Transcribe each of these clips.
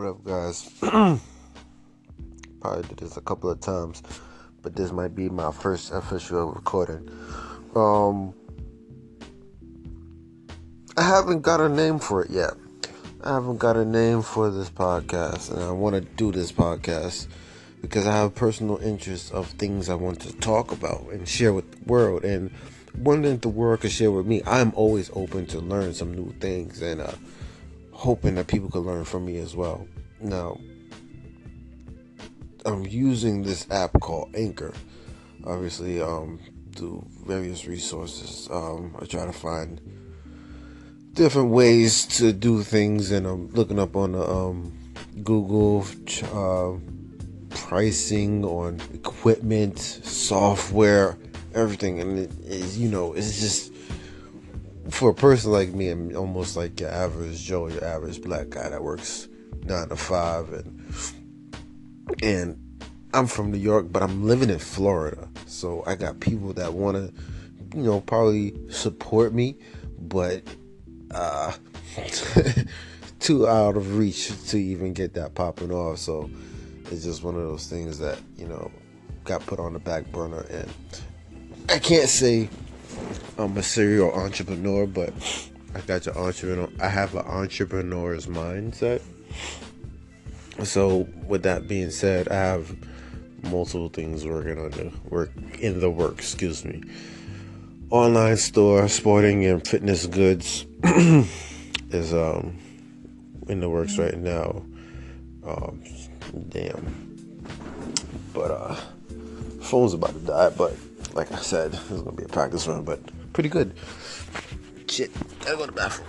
What up, guys? Probably did this a couple of times, but this might be my first official recording. Um, I haven't got a name for it yet. I haven't got a name for this podcast, and I want to do this podcast because I have personal interest of things I want to talk about and share with the world. And one thing the world can share with me, I'm always open to learn some new things and uh, hoping that people can learn from me as well. Now, I'm using this app called Anchor. Obviously, um, through various resources, um, I try to find different ways to do things, and I'm looking up on the um, Google uh, pricing on equipment, software, everything, and it is you know it's just for a person like me, I'm almost like your average Joe, your average black guy that works nine to five, and and I'm from New York, but I'm living in Florida, so I got people that want to, you know, probably support me, but uh, too out of reach to even get that popping off. So it's just one of those things that you know got put on the back burner, and I can't say I'm a serial entrepreneur, but I got your entrepreneur. I have an entrepreneur's mindset. So with that being said, I have multiple things working on the work in the work. Excuse me. Online store, sporting and fitness goods is um in the works right now. Um, damn. But uh, phone's about to die. But like I said, this is gonna be a practice run, but pretty good. Shit, gotta go to the bathroom.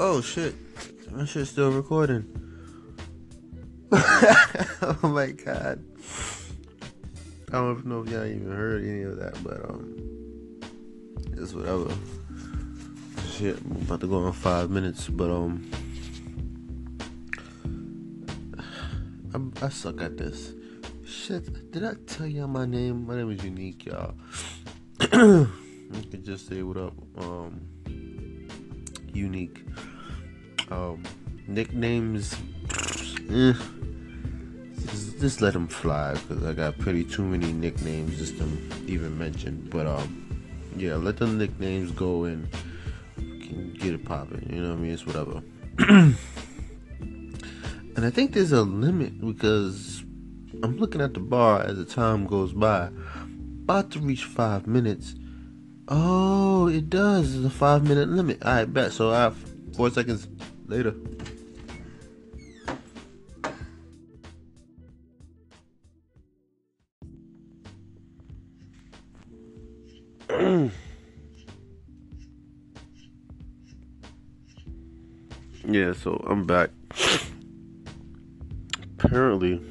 Oh shit. My shit's still recording. oh my god. I don't know if y'all even heard any of that, but um it's whatever. Shit, I'm about to go on five minutes, but um I'm, I suck at this. Shit, did I tell y'all my name? My name is Unique, y'all. you could just say what up. Um unique. Um, nicknames, eh, just, just, let them fly because I got pretty too many nicknames just to even mention. But um, yeah, let the nicknames go and get it popping. You know what I mean? It's whatever. and I think there's a limit because I'm looking at the bar as the time goes by. About to reach five minutes Oh, it does. It's a five minute limit. I bet. So I have four seconds later. yeah, so I'm back. Apparently,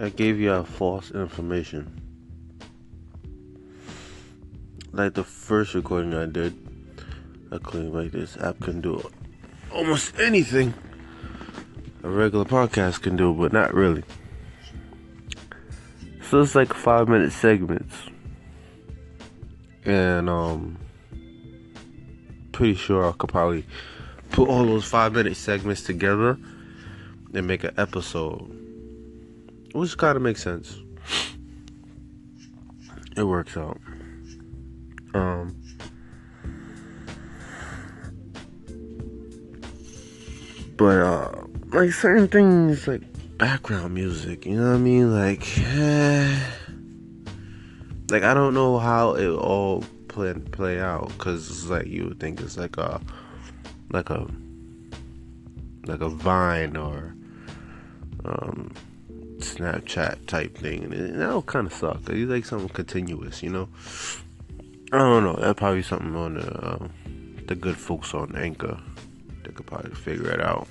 I gave you a false information. Like the first recording I did, I claimed like this app can do almost anything a regular podcast can do, but not really. So it's like five minute segments. And um pretty sure I could probably put all those five minute segments together and make an episode. Which kinda makes sense. It works out. Um but uh like certain things like background music, you know what I mean? Like eh, like I don't know how it all play play out cuz it's like you would think it's like a like a like a Vine or um Snapchat type thing, and that'll kind of suck. It's like something continuous, you know. I don't know. That's probably something on the uh, the good folks on Anchor. that could probably figure it out.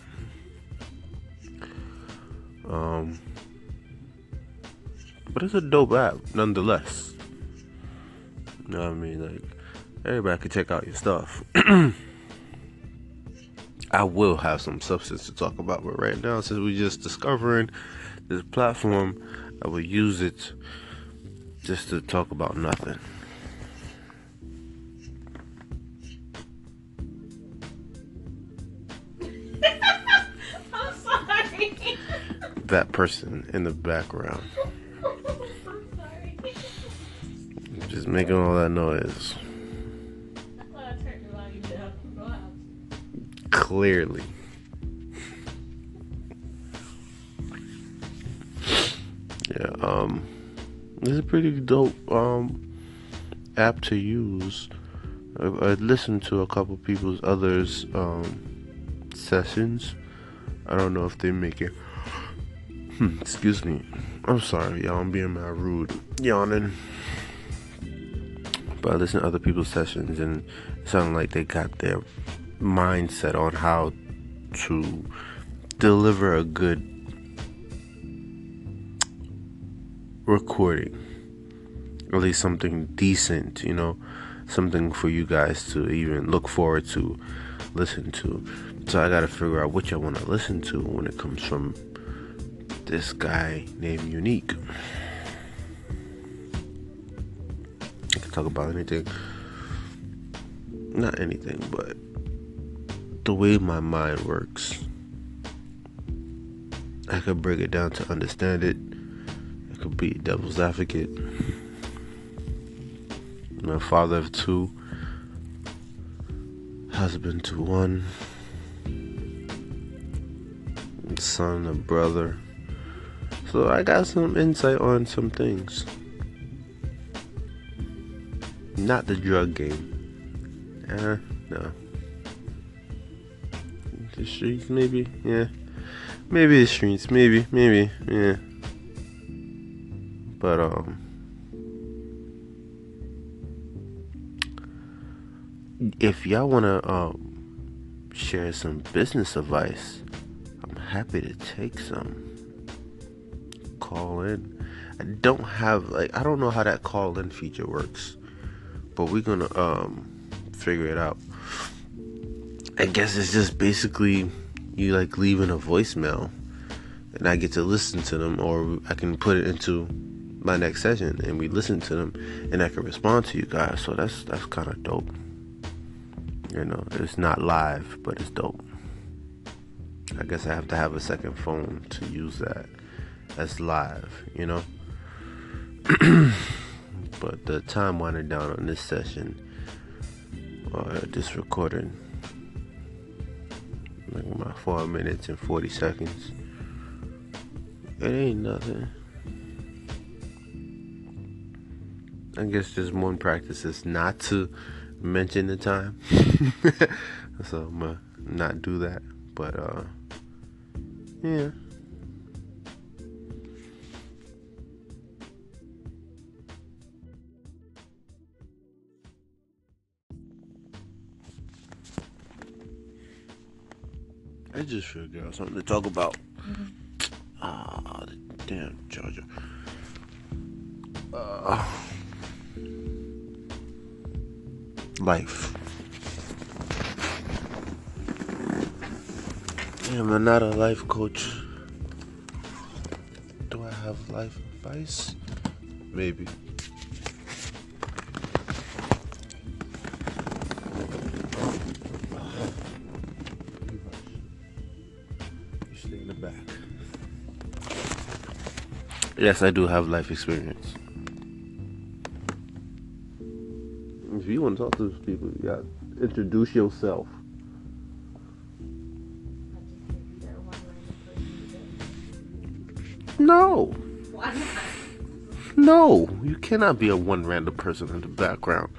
Um, but it's a dope app nonetheless. You know what I mean? Like, everybody can check out your stuff. I will have some substance to talk about, but right now, since we're just discovering this platform, I will use it just to talk about nothing. That person in the background. Just making all that noise. Clearly. Yeah, um this is a pretty dope um app to use. I, I listened to a couple people's others um sessions. I don't know if they make it Hmm, excuse me. I'm sorry, y'all. I'm being mad rude. Yawning. But I listen to other people's sessions and it sounded like they got their mindset on how to deliver a good recording. At least something decent, you know, something for you guys to even look forward to, listen to. So I gotta figure out which I wanna listen to when it comes from this guy named Unique. I can talk about anything. Not anything, but the way my mind works. I could break it down to understand it. I could be devil's advocate. I'm a father of two, husband to one, son, a brother. So I got some insight on some things. Not the drug game. Uh, no. The streets, maybe? Yeah. Maybe the streets, maybe, maybe, yeah. But, um. If y'all wanna, um, share some business advice, I'm happy to take some call in. I don't have like I don't know how that call in feature works, but we're gonna um figure it out. I guess it's just basically you like leaving a voicemail, and I get to listen to them, or I can put it into my next session, and we listen to them, and I can respond to you guys. So that's that's kind of dope. You know, it's not live, but it's dope. I guess I have to have a second phone to use that that's live, you know. but the time winding down on this session, or this recording, like about four minutes and forty seconds. It ain't nothing. I guess just one practice is not to mention the time. so I'm gonna not do that. But uh yeah. I just figured out something to talk about. Ah, the damn charger. Uh, life. Damn, I'm not a life coach. Do I have life advice? Maybe. Yes, I do have life experience. If you want to talk to those people, you got to introduce yourself. No, Why not? no, you cannot be a one random person in the background.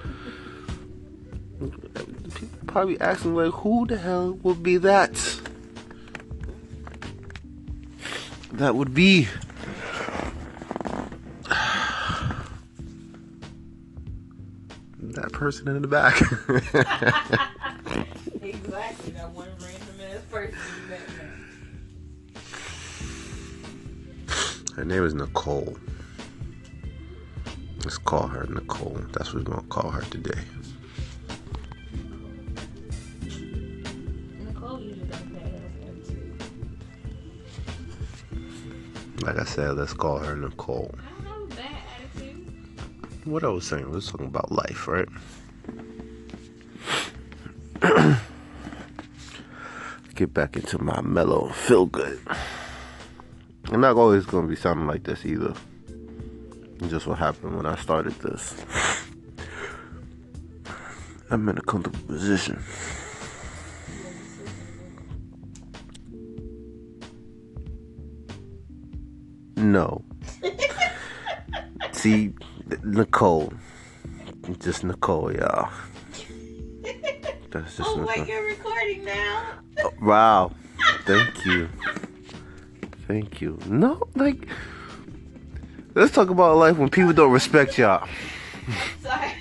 People probably asking like, who the hell would be that? That would be person in the back. Exactly, that one random ass person you met now. Her name is Nicole. Let's call her Nicole. That's what we're gonna call her today. Nicole usually doesn't pay us attitude. Like I said, let's call her Nicole. What I was saying, we was talking about life, right? Get back into my mellow, feel good. I'm not always gonna be sounding like this either. It's just what happened when I started this. I'm in a comfortable position. No. See, Nicole. Just Nicole, y'all. That's just Oh, Nicole. wait, you're recording now? Oh, wow. Thank you. Thank you. No, like, let's talk about life when people don't respect y'all. Sorry.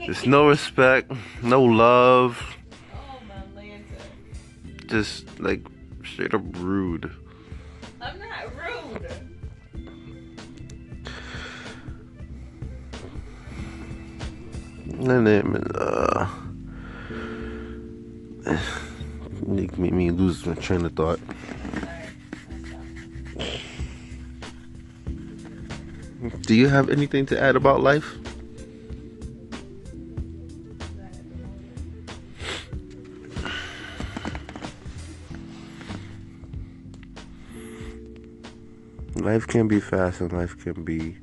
There's no respect, no love, Oh, my Lanta. just like straight up rude. My name is, uh, make me, me lose my train of thought. Do you have anything to add about life? Life can be fast and life can be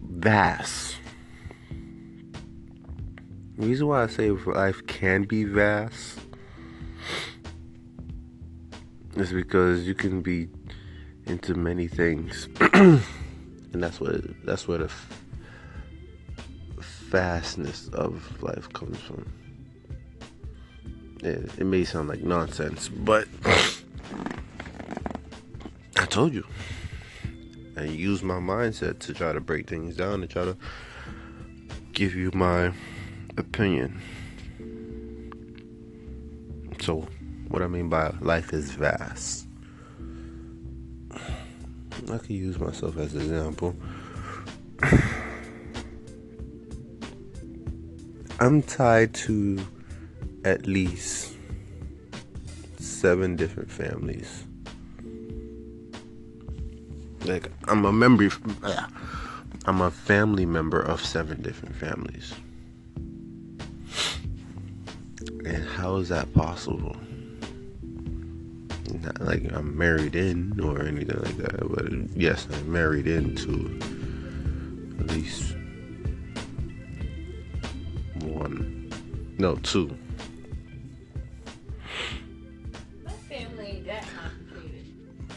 vast. The reason why I say life can be vast is because you can be into many things, and that's what that's where the fastness of life comes from. It, it may sound like nonsense, but I told you. I use my mindset to try to break things down and try to give you my opinion. So, what I mean by life is vast. I could use myself as an example. I'm tied to at least seven different families. Like I'm a member. I'm a family member of seven different families. And how is that possible? Not like I'm married in or anything like that, but yes, I'm married into at least one, no, two. My family ain't that complicated.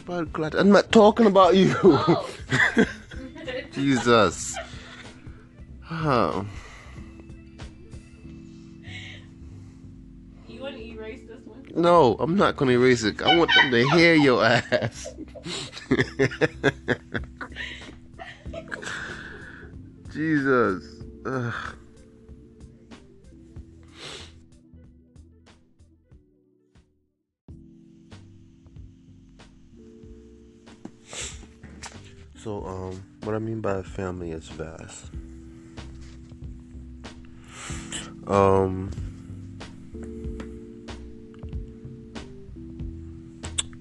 But glad I'm not talking about you. Oh. Jesus. Oh. No, I'm not gonna erase it. I want them to hear your ass. Jesus. Ugh. So, um, what I mean by family is vast. Um,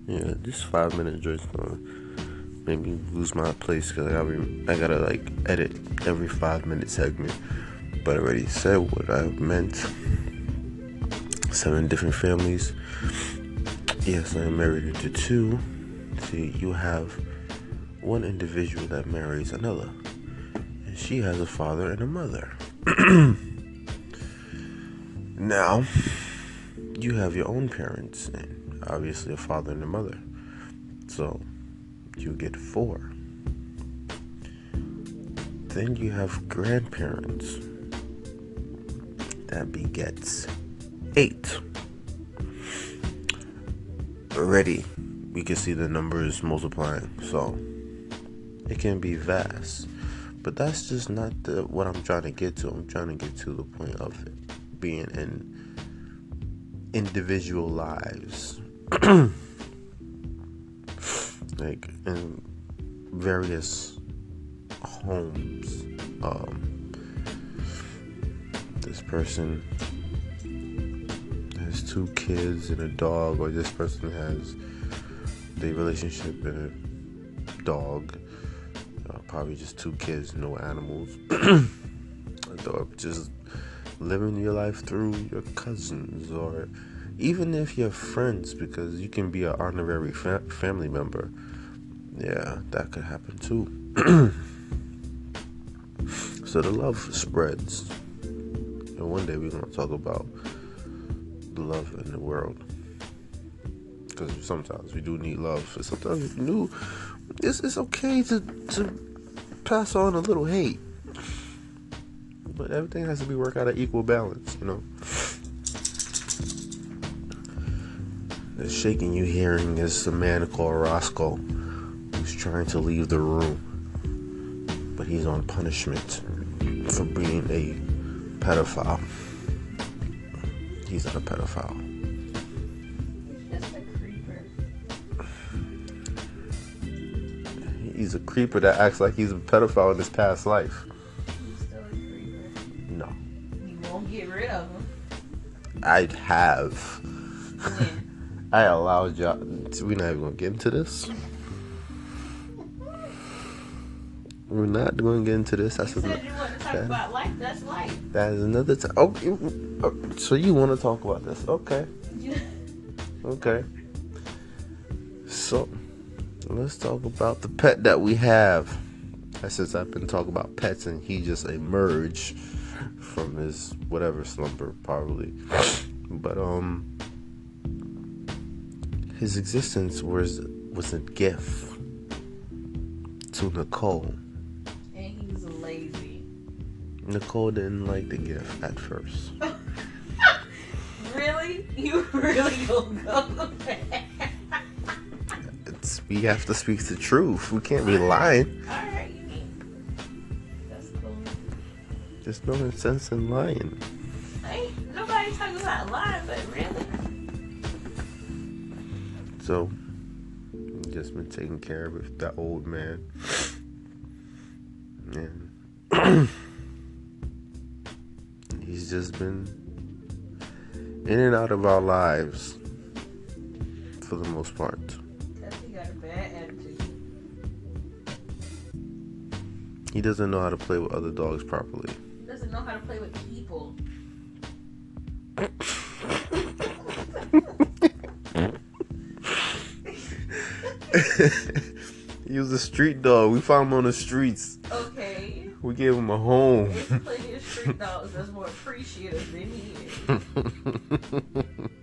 yeah, this five minute joint's gonna make me lose my place because I gotta, I gotta like edit every five minute segment. But I already said what I meant. Seven different families. Yes, I am married into two. See, you have one individual that marries another, and she has a father and a mother. now, you have your own parents, and obviously a father and a mother. So, you get four. Then you have grandparents. That begets eight. Already, we can see the numbers multiplying. So, it can be vast. But that's just not the, what I'm trying to get to. I'm trying to get to the point of it being in individual lives. like in various homes. Um, this person has two kids and a dog, or this person has the relationship and a dog probably just two kids, no animals. or just living your life through your cousins, or even if you're friends, because you can be an honorary fa- family member. Yeah, that could happen too. so the love spreads. And one day we're going to talk about the love in the world. Because sometimes we do need love. Sometimes we do. It's, it's okay to, to pass on a little hate. But everything has to be worked out at equal balance, you know. The shaking you hearing is a man called Roscoe who's trying to leave the room. But he's on punishment for being a pedophile. He's not a pedophile. He's just a creeper. He's a creeper that acts like he's a pedophile in his past life. He's still a creeper. No. You won't get rid of him. I'd have. I allowed y'all. We're not even gonna get into this. We're not going to get into this. That's another, you want to talk that- about life. That's life. that is another time. Oh, you- oh, so you want to talk about this? Okay, okay. So let's talk about the pet that we have. I since I've been talking about pets and he just emerged from his whatever slumber, probably. But um, his existence was was a gift to Nicole. and he was lazy. Nicole didn't like the gift at first. Really? You really gonna go? It's, we have to speak the truth. We can't be lying. Alright, you mean. That's cool. There's no sense in lying. Ain't nobody talking about lying, So, just been taking care of it, that old man. And he's just been in and out of our lives for the most part. He got a bad attitude. He doesn't know how to play with other dogs properly. He doesn't know how to play with he was a street dog. We found him on the streets. Okay. We gave him a home. There's plenty of street dogs that's more appreciative than he is.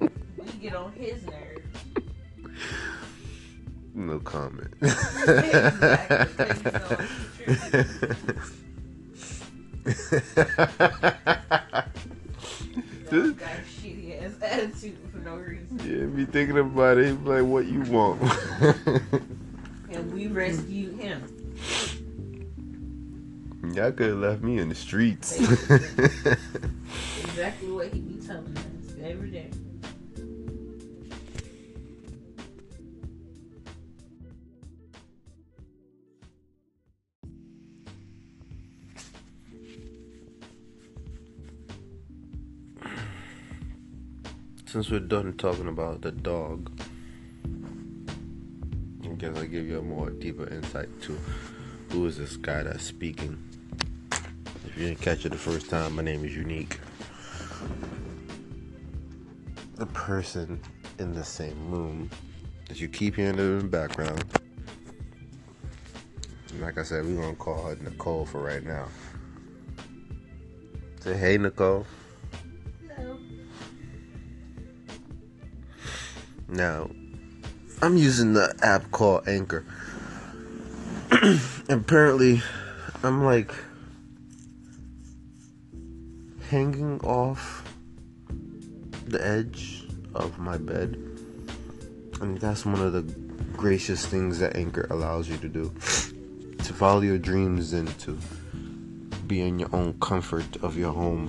We get on his nerves. no comment. Exactly, 'cause you know it's the truth. Dog got a shitty ass attitude no yeah, be thinking about it. Like, what you want? And we rescued him. Y'all could have left me in the streets. Exactly what he be telling us every day. Since we're done talking about the dog, I guess I'll give you a more deeper insight to who is this guy that's speaking. If you didn't catch it the first time, my name is Unique. The person in the same room that you keep hearing in the background. Like I said, we're gonna call her Nicole for right now. Say hey, Nicole. Now, I'm using the app called Anchor. Apparently, I'm like hanging off the edge of my bed. And that's one of the gracious things that Anchor allows you to do to follow your dreams and to be in your own comfort of your home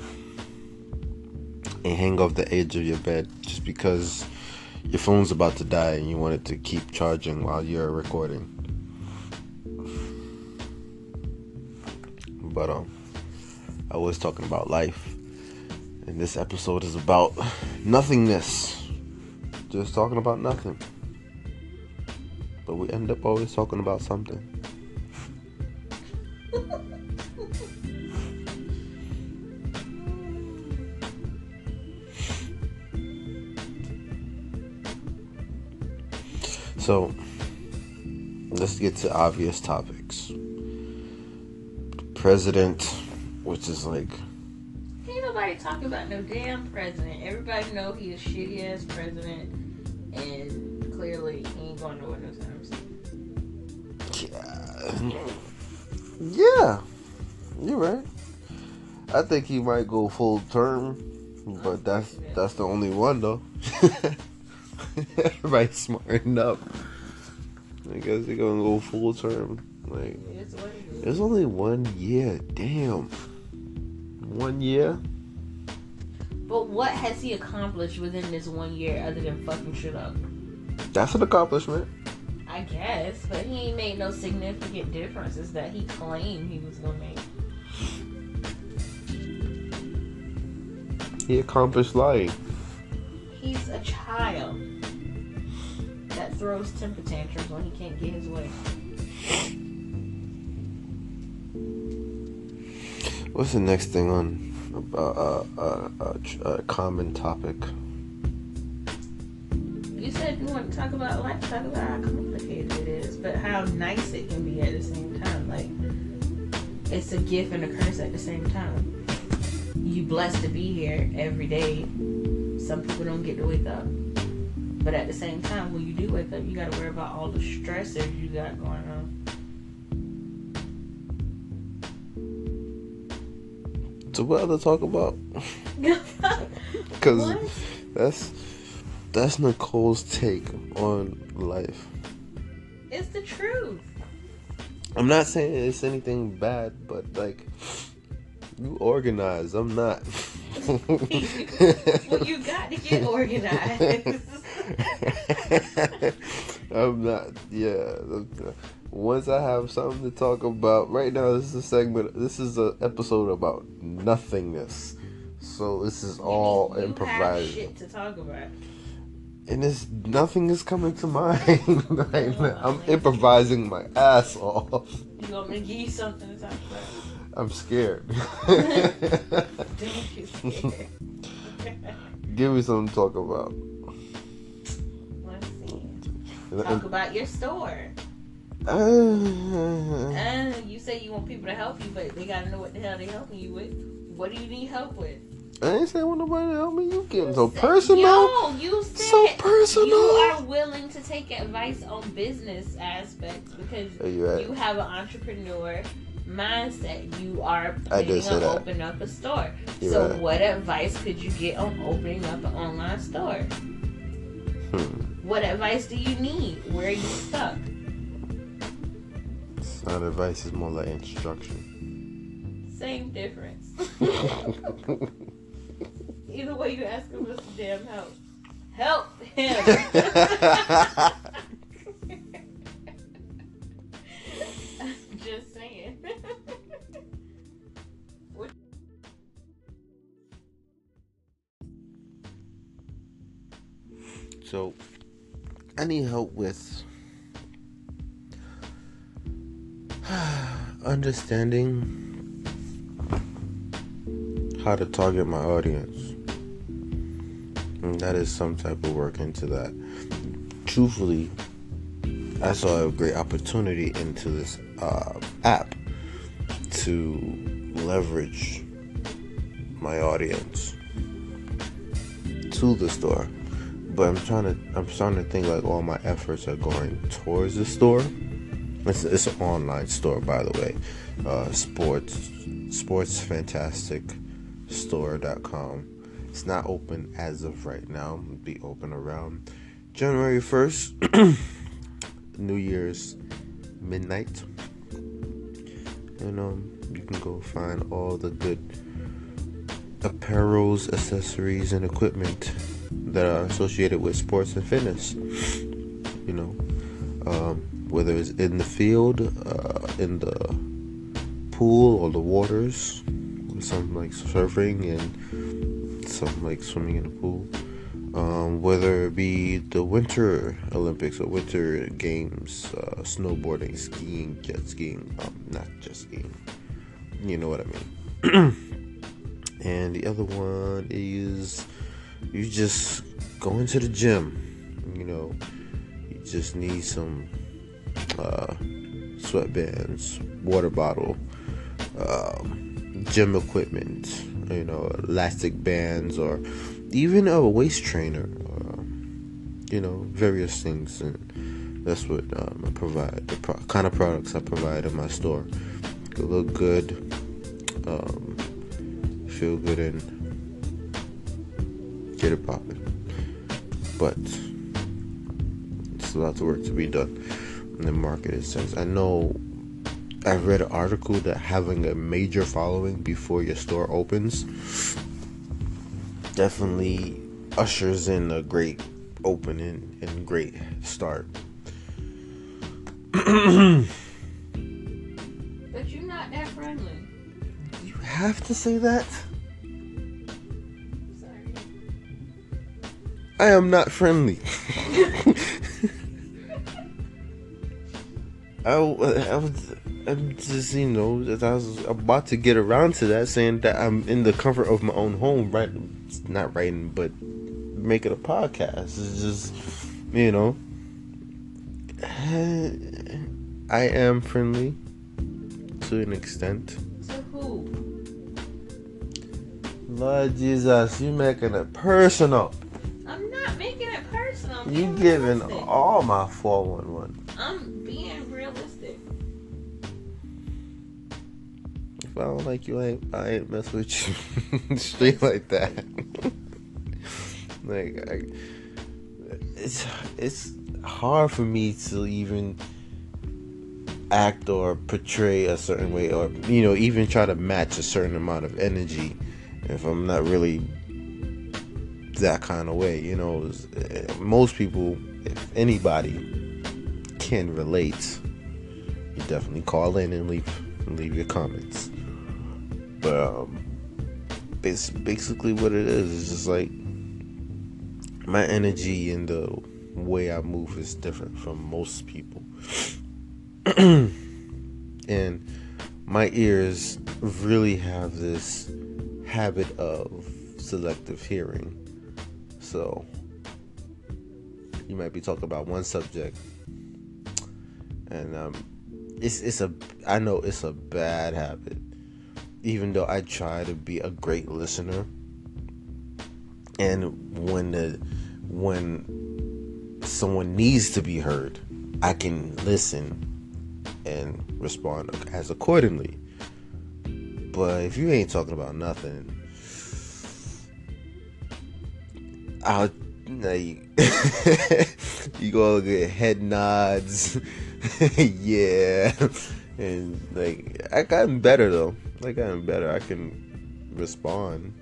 and hang off the edge of your bed just because your phone's about to die and you want it to keep charging while you're recording. But um I was talking about life and this episode is about nothingness. Just talking about nothing. But we end up always talking about something. So, let's get to obvious topics. President, which is like, Ain't nobody talking about no damn president. Everybody know he a shitty ass president, and clearly he ain't going nowhere no time soon. yeah, yeah, you're right. I think he might go full term, but that's that's the only one though. Everybody's smarting up. I guess they're gonna go full term. Like, It's what it is. it's only one year. Damn. One year? But what has he accomplished within this one year other than fucking shit up? That's an accomplishment. I guess, but he ain't made no significant differences that he claimed he was gonna make. He accomplished life. He's a child that throws temper tantrums when he can't get his way. What's the next thing on uh, uh, uh, uh, uh, common topic? You said you want to talk about life, talk about how complicated it is, but how nice it can be at the same time. Like it's a gift and a curse at the same time. You blessed to be here every day. Some people don't get to wake up. But at the same time, when you do wake up, you gotta worry about all the stressors you got going on. So what other talk about? Because that's that's Nicole's take on life. It's the truth. I'm not saying it's anything bad, but like you organize. I'm not. well, you got to get organized. I'm not. Yeah. Uh, once I have something to talk about, right now this is a segment. This is an episode about nothingness. So this is all you have improvised, shit to talk about. and this nothing is coming to mind right now. Oh, I'm improvising my ass off. You want me to give you something to talk about? I'm scared. Don't scared. Give me something to talk about. Talk about your store. Uh, Uh, you say you want people to help you, but they gotta know what the hell they helping you with. What do you need help with? I ain't saying want nobody to help me. You getting so Said- personal. Yo, you said So personal. you are willing to take advice on business aspects because you you have an entrepreneur mindset. You are planning on that. opening up a store. You're so, right. what advice could you get on opening up an online store? Hmm. What advice do you need? Where are you stuck? It's not advice. It's more like instruction. Same difference. Either way, you ask him for some damn help. Help him. Just saying. So Need help with understanding how to target my audience. And that is some type of work into that. Truthfully, I saw a great opportunity into this uh, app to leverage my audience to the store. But I'm trying to I'm starting to think like all my efforts are going towards the store. It's, it's an online store, by the way. Uh, sports sports fantastic store.com. It's not open as of right now. It'll be open around January 1st, New Year's midnight. And um, you can go find all the good apparels, accessories, and equipment that are associated with sports and fitness. You know, um, whether it's in the field, uh, in the pool, or the waters some like surfing and some like swimming in the pool. Um, whether it be the Winter Olympics or Winter Games, uh, snowboarding, skiing, jet skiing, um, not just skiing, you know what I mean. and the other one is you just go into the gym, you know, you just need some uh, sweatbands, water bottle. Um, gym equipment, you know, elastic bands, or even a waist trainer, or, you know, various things. And that's what um, I provide, the pro- kind of products I provide in my store. look good, um, feel good, and get it popping. But it's a lot of work to be done in the market. sense. I know I've read an article that having a major following before your store opens definitely ushers in a great opening and great start. but you're not that friendly. You have to say that? I am not friendly. I, I was I'm just you know I was about to get around to that, saying that I'm in the comfort of my own home, right? Not writing, but making a podcast. It's just you know, I am friendly to an extent. Lord Jesus, you making it personal. You giving all my 411. I'm being realistic. If I don't like you, I ain't, I ain't mess with you straight like that. like, I, it's it's hard for me to even act or portray a certain way, or you know, even try to match a certain amount of energy if I'm not really that kind of way. You know, eh, most people, if anybody, can relate. You definitely call in and leave leave your comments. But um, it's basically what it is. It's just like my energy and the way I move is different from most people. and my ears really have this habit of selective hearing. So you might be talking about one subject. And um, it's it's a I know it's a bad habit. Even though I try to be a great listener, and when the when someone needs to be heard, I can listen and respond as accordingly. But if you ain't talking about nothing, I'll like you go get head nods, yeah, and like I gotten better though. I gotten better. I can respond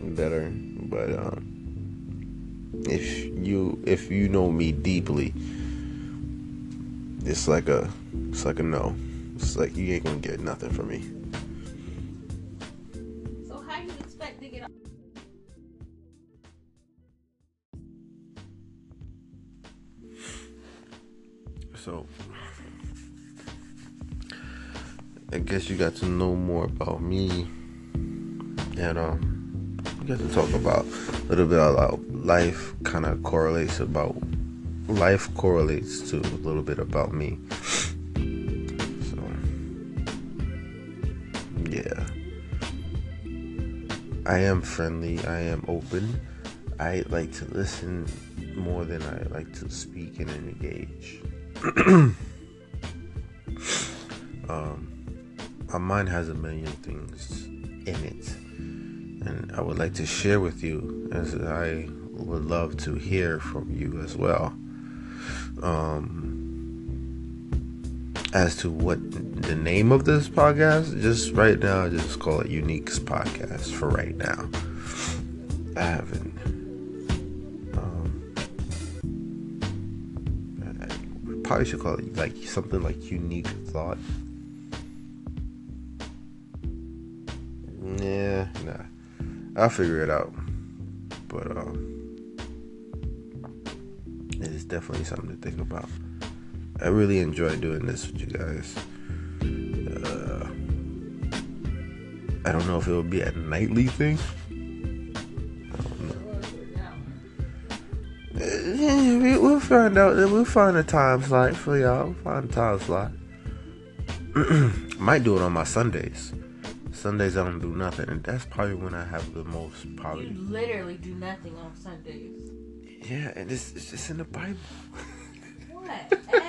better, but um, if you if you know me deeply, it's like a it's like a no. It's like you ain't gonna get nothing from me. So, I guess you got to know more about me, and um, we got to talk about a little bit about life. Kind of correlates about life correlates to a little bit about me. So, yeah, I am friendly. I am open. I like to listen more than I like to speak and engage. Um, my mind has a million things in it, and I would like to share with you as I would love to hear from you as well. Um, as to what the name of this podcast, just right now, just call it Unique's Podcast for right now. I haven't probably should call it like something like unique thought. Yeah, nah. I'll figure it out. But um it is definitely something to think about. I really enjoy doing this with you guys. Uh, I don't know if it will be a nightly thing. Find out. We'll find a time slot for y'all. We'll find a time slot. Might do it on my Sundays. Sundays I don't do nothing, and that's probably when I have the most probably. You literally do nothing on Sundays. Yeah, and it's, it's just in the Bible. Whatever. Get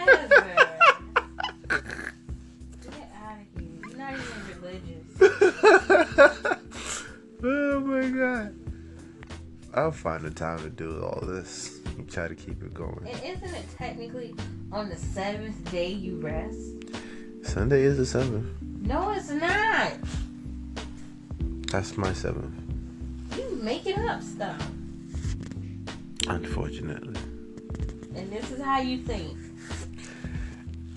out of here. You're not even religious. oh my god. I'll find the time to do all this try to keep it going. And isn't it technically on the seventh day you rest? Sunday is the seventh. No, it's not. That's my seventh. You making up stuff. Unfortunately. And this is how you think.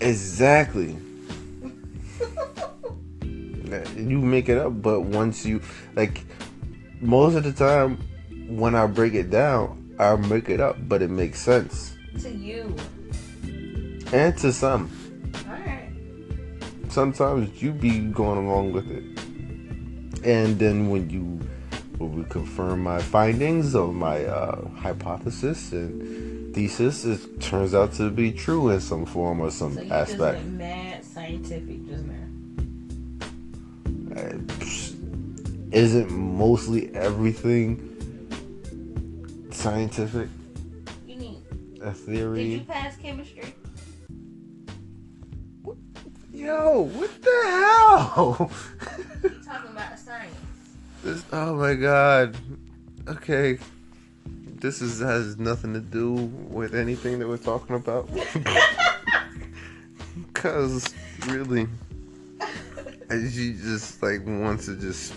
Exactly. you make it up, but once you like most of the time when I break it down, I make it up, but it makes sense. To you. And to some. Alright. Sometimes you be going along with it. And then when you when we confirm my findings of my uh, hypothesis and thesis, it turns out to be true in some form or some so aspect. Just mad scientific just now. Uh, isn't mostly everything scientific? You need a theory. Did you pass chemistry? Yo, what the hell? You talking about science. This, oh my god. Okay. This is has nothing to do with anything that we're talking about. Cause really, she just like wants to just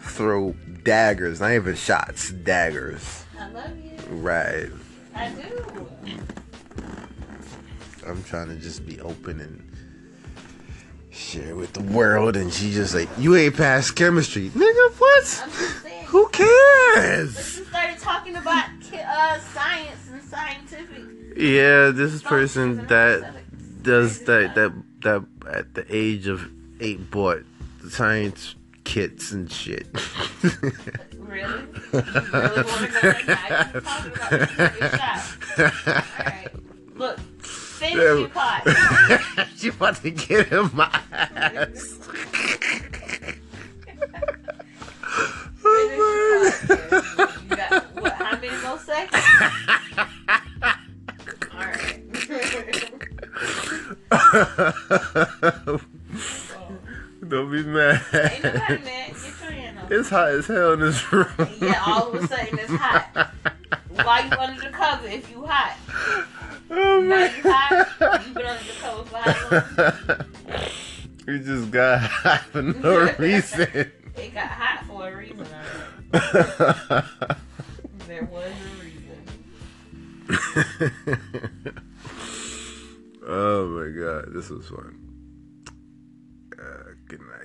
throw daggers, not even shots, daggers. Love you. Right. I do. I'm trying to just be open and share with the world, and she just like, you ain't passed chemistry, nigga. What? Saying, Who cares? You started talking about uh, science and scientific. Yeah, this person that does that that that at the age of eight bought the science kits and shit. really? You really want to know right now? You talking about your shot. Alright. Look, finish your pot. she about to get him my ass. oh you got what? How many more seconds? Don't be mad. Ain't nobody mad. Get your hand up. It's hot as hell in this room. Yeah, all of a sudden it's hot. Why you under the cover if you hot? Oh Now my you hot? You been under the cover for how long? We just got hot for no reason. It got hot for a reason. There was a reason. oh my god, this was fun. Uh, good night.